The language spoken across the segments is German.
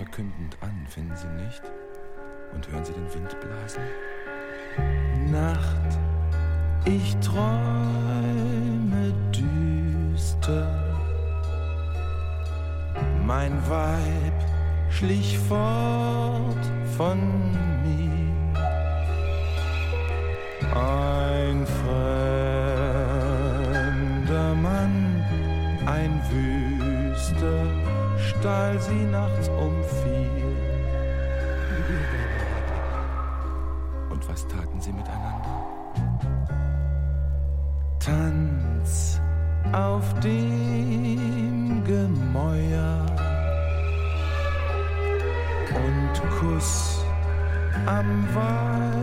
unheilverkündend an, finden Sie nicht? Und hören Sie den Wind blasen? Nacht, ich träume düster. Mein Weib schlich fort von mir. Ein fremder Mann, ein Wüster, stahl sie nachts um vier. Und was taten Sie miteinander? Tanz auf dem Gemäuer und Kuss am Weidenbaum.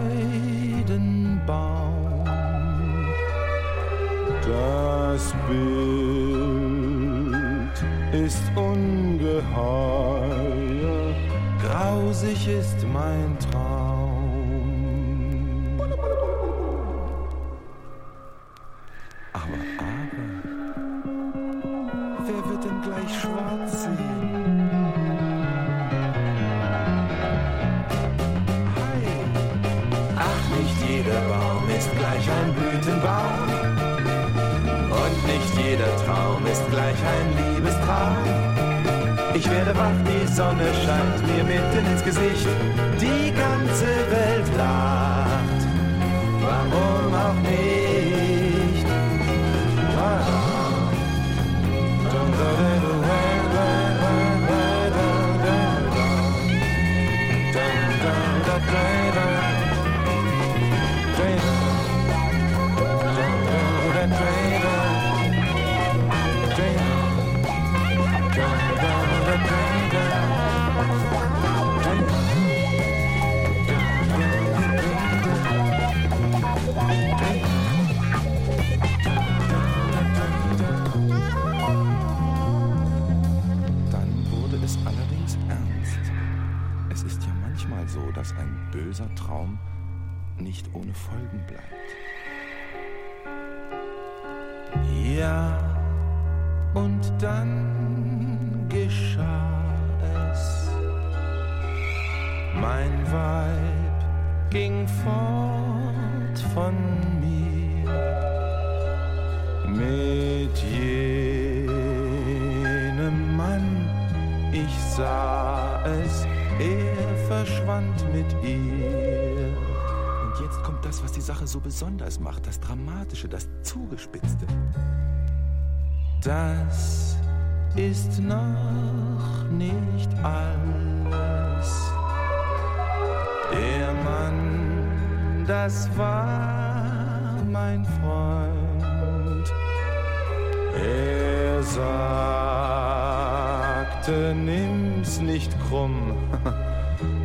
Grausig ist mein Traum. Nicht ohne Folgen bleibt. Ja, und dann geschah es. Mein Weib ging fort von mir mit jenem Mann. Ich sah es, er verschwand mit ihr. Das, was die Sache so besonders macht, das Dramatische, das Zugespitzte. Das ist noch nicht alles. Der Mann, das war mein Freund. Er sagte, nimm's nicht krumm.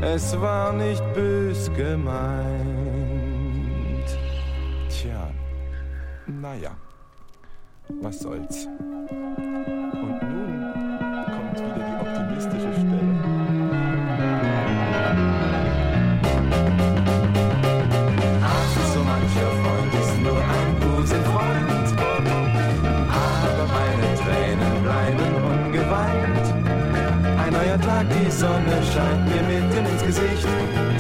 Es war nicht bös gemeint. Naja, was soll's. Und nun kommt wieder die optimistische Stelle. Ach, so mancher Freund ist nur ein Busenfreund. Aber meine Tränen bleiben ungeweint. Ein neuer Tag, die Sonne scheint mir mitten ins Gesicht.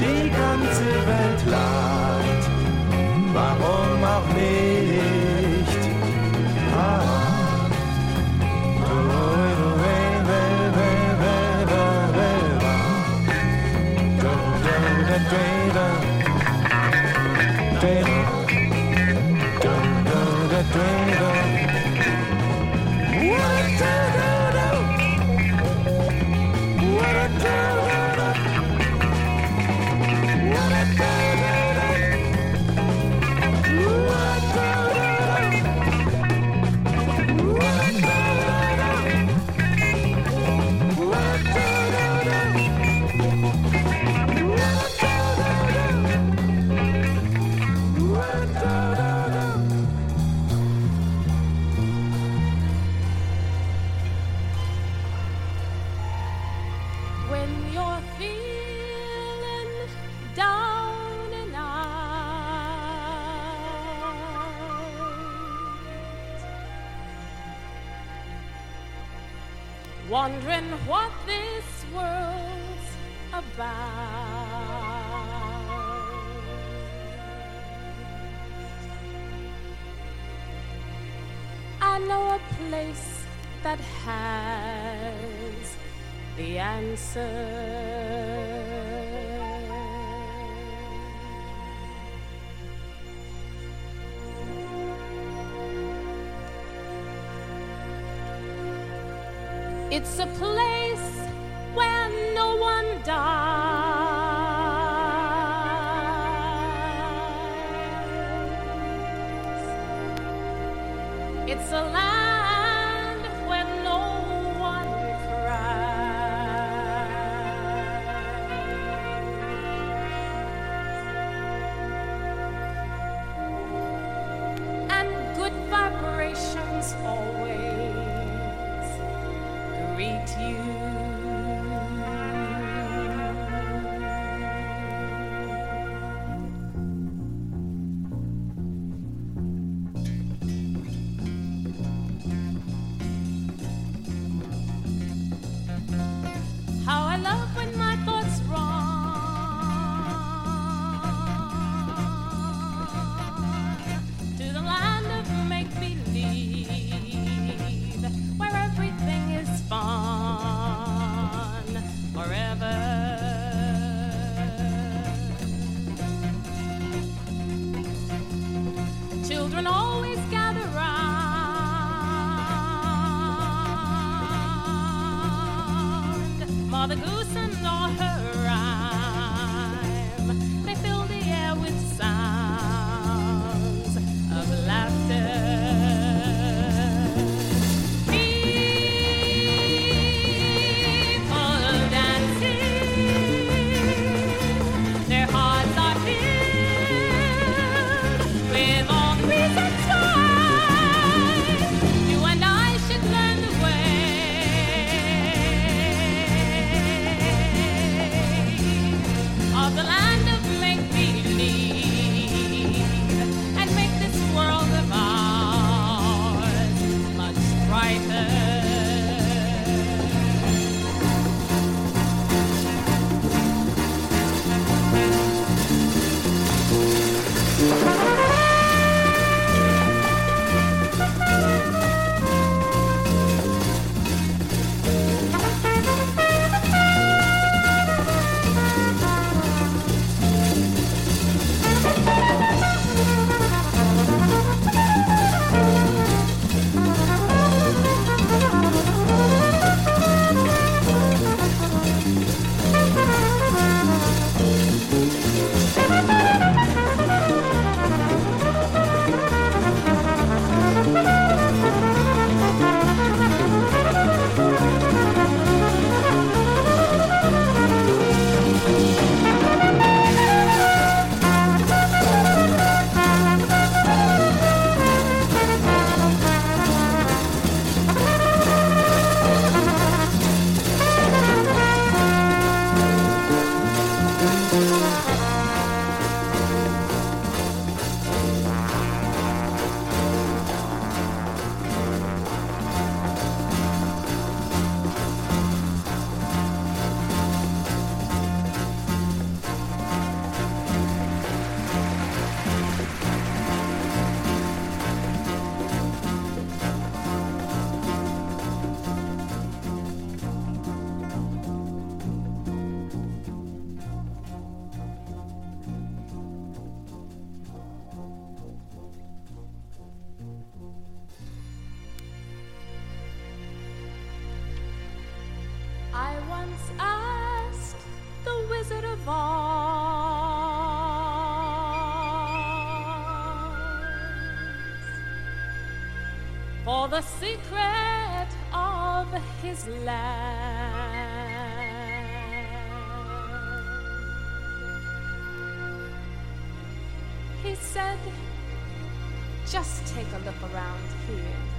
It's a pleasure. the secret of his land. He said, just take a look around here.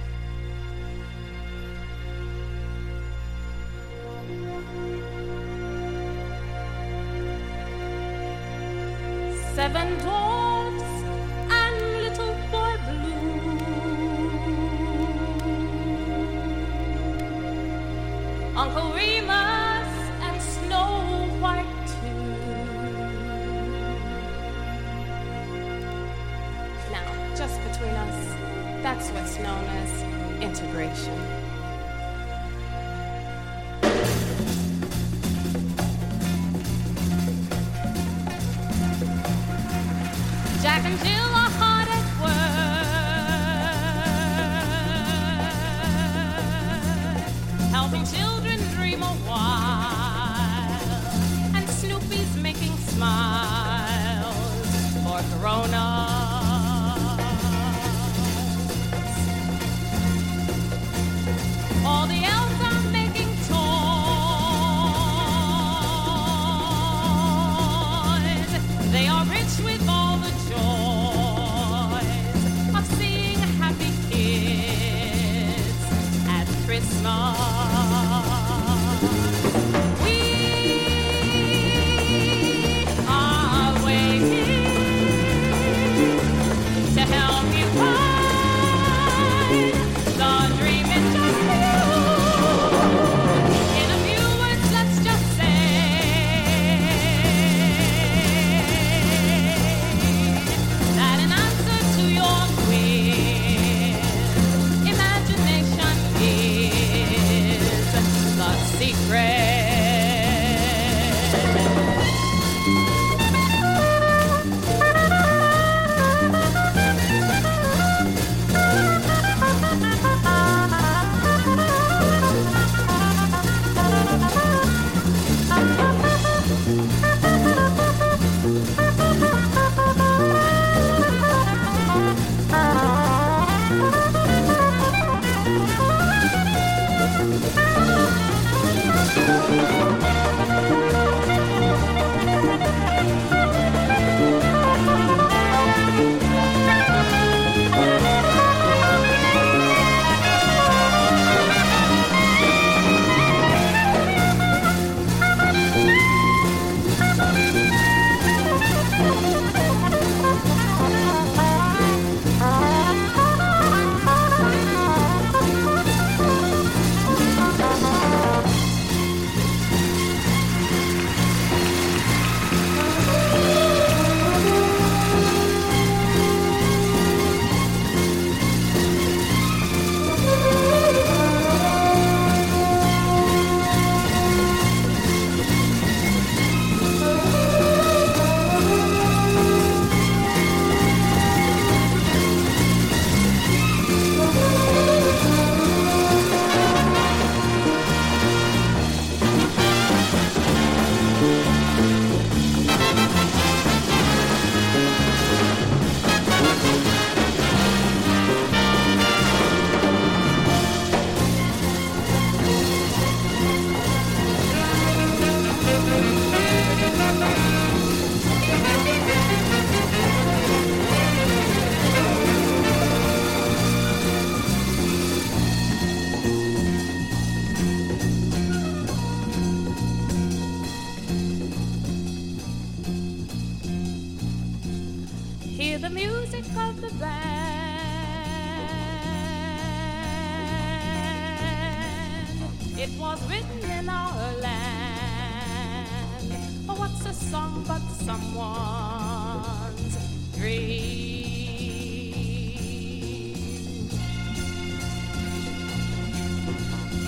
what's known as integration. Jack and Jill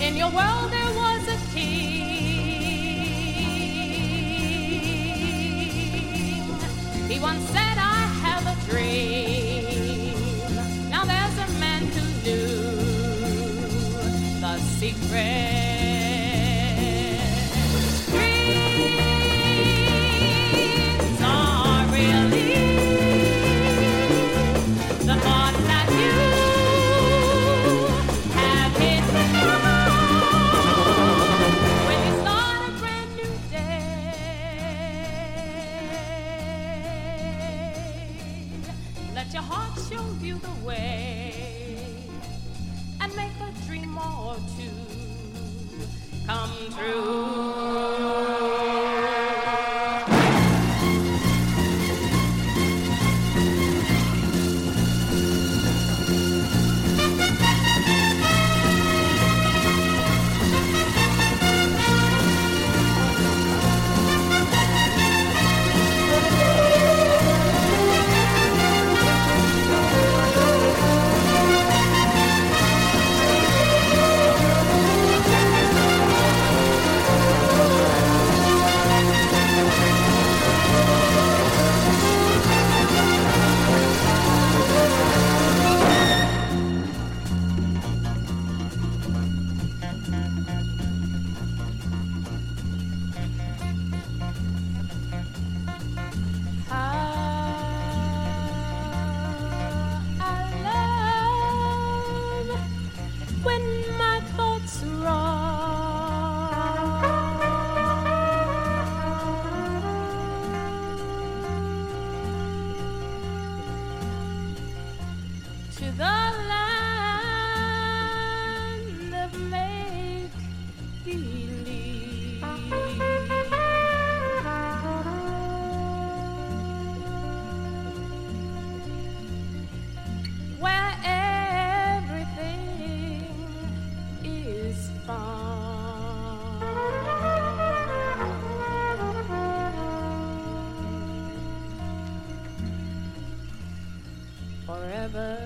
In your world there was a king. He once said, I have a dream. Now there's a man who knew the secret. through. never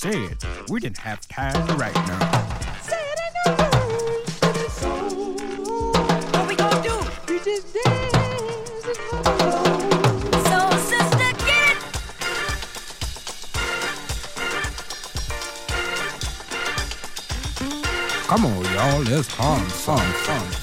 Say it. we didn't have time to write now. What we gonna do? We just dance and have a. So sister, get it. Come on, y'all, let's hum, fun, fun.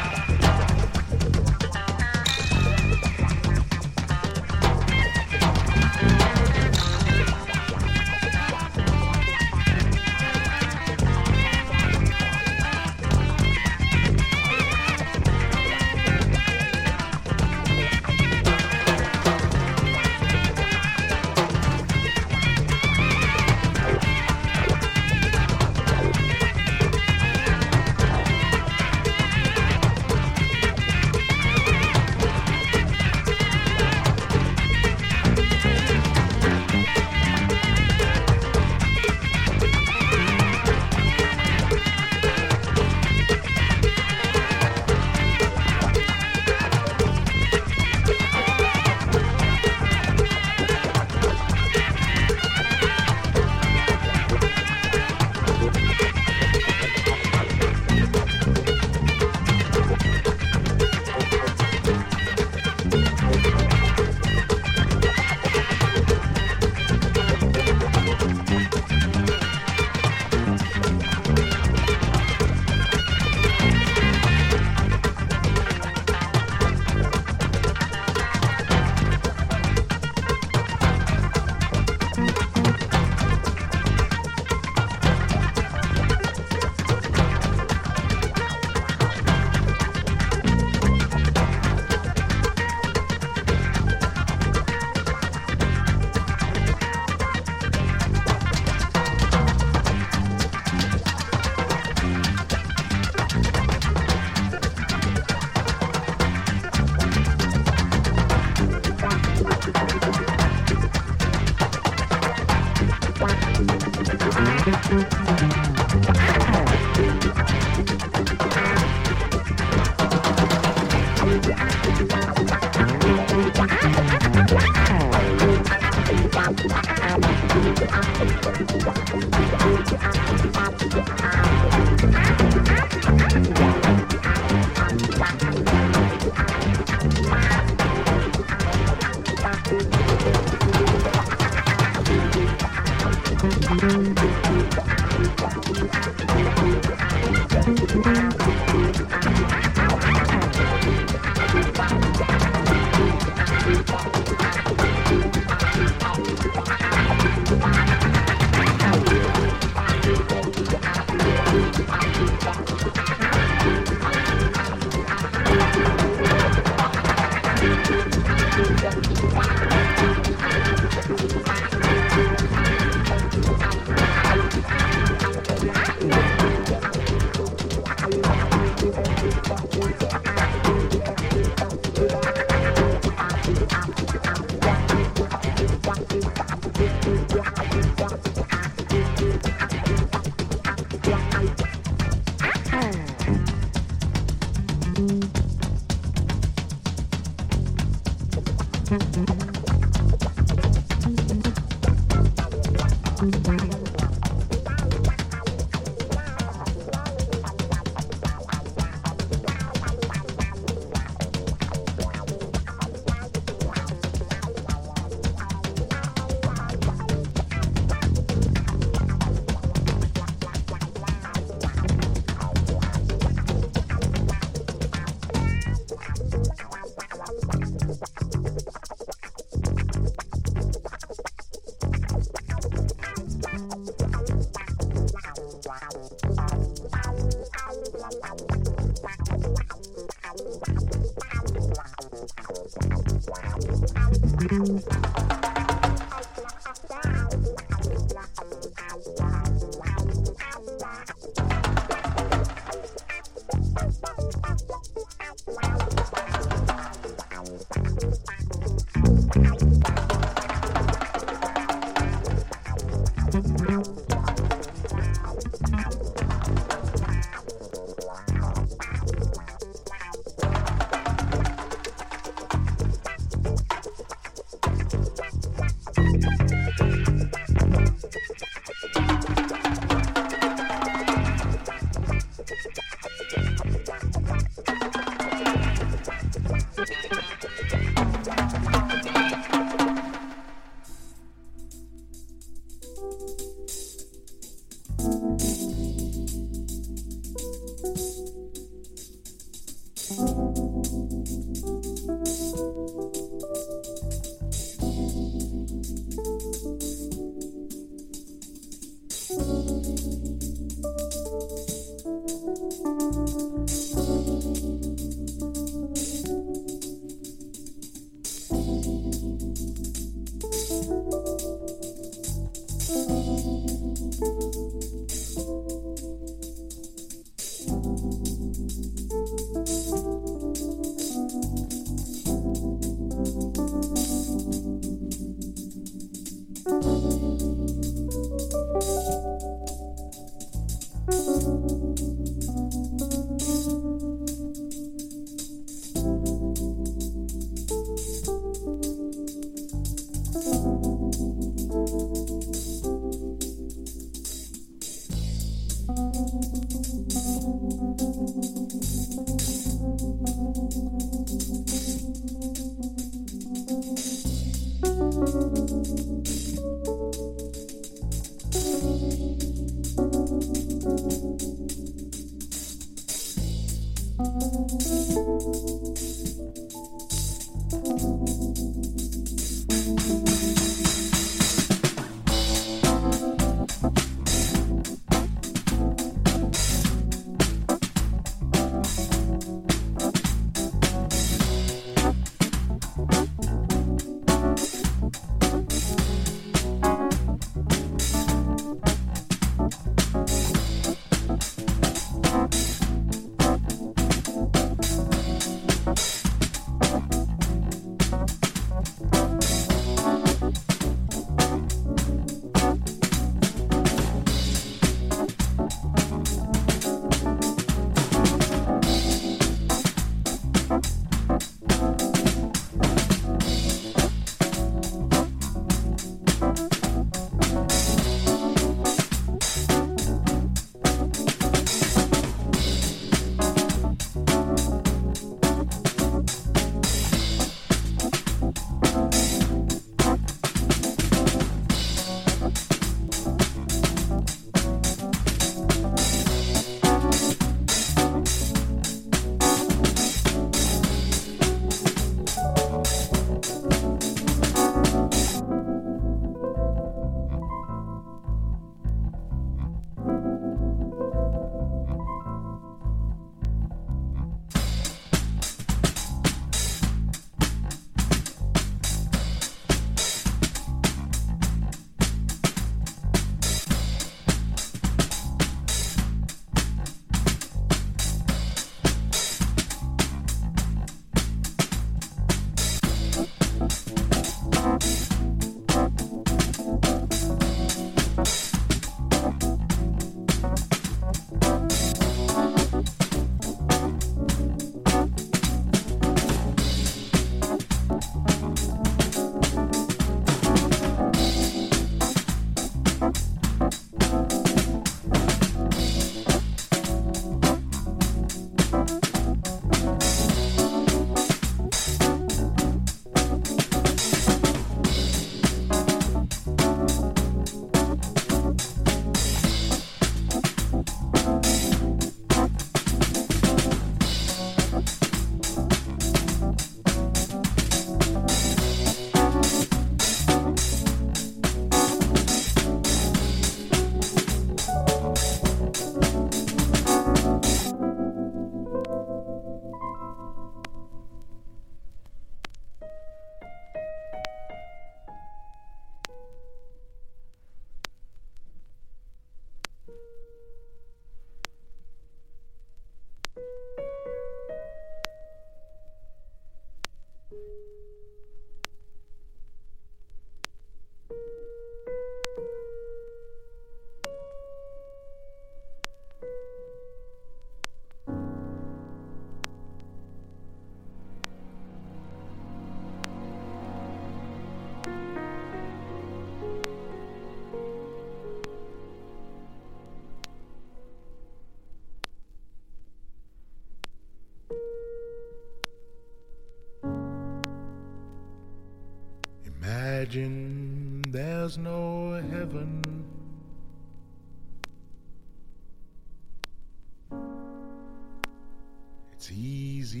It's easy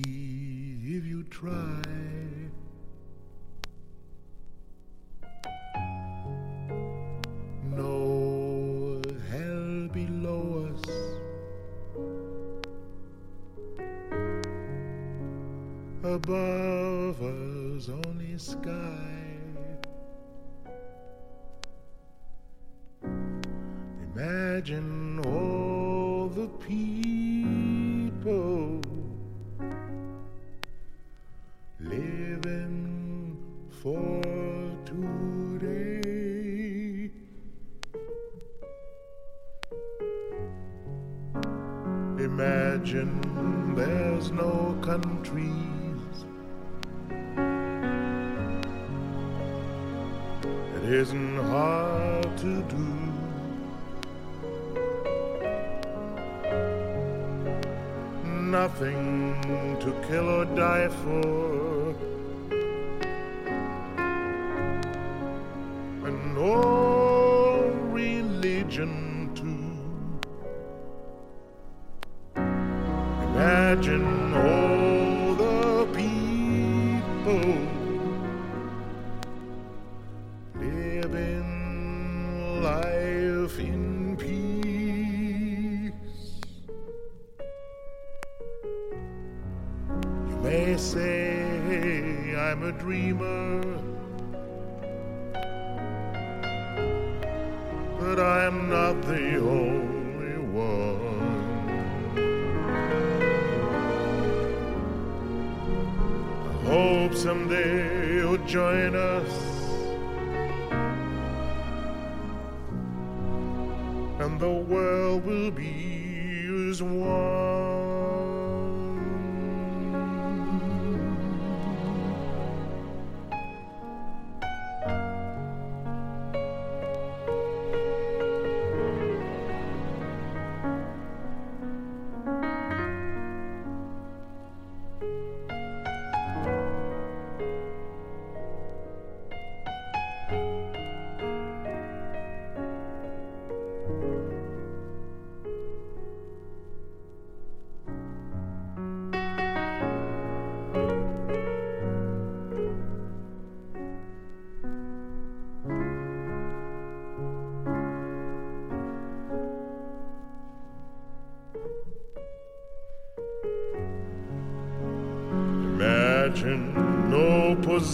if you try. No hell below us. Above us, only sky. Imagine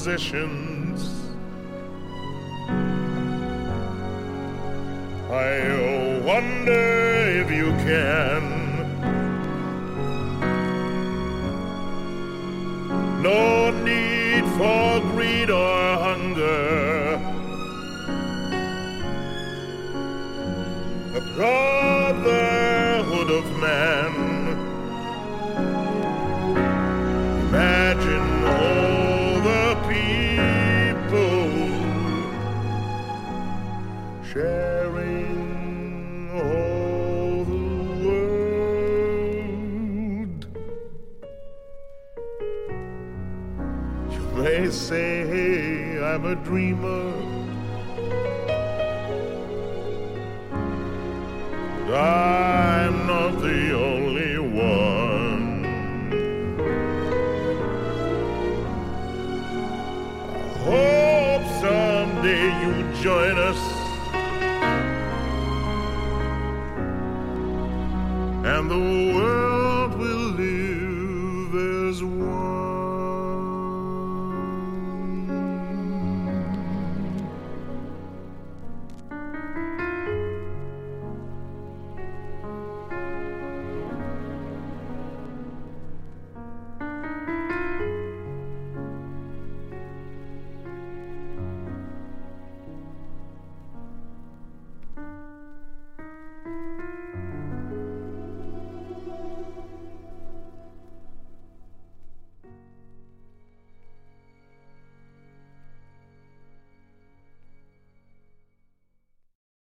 position.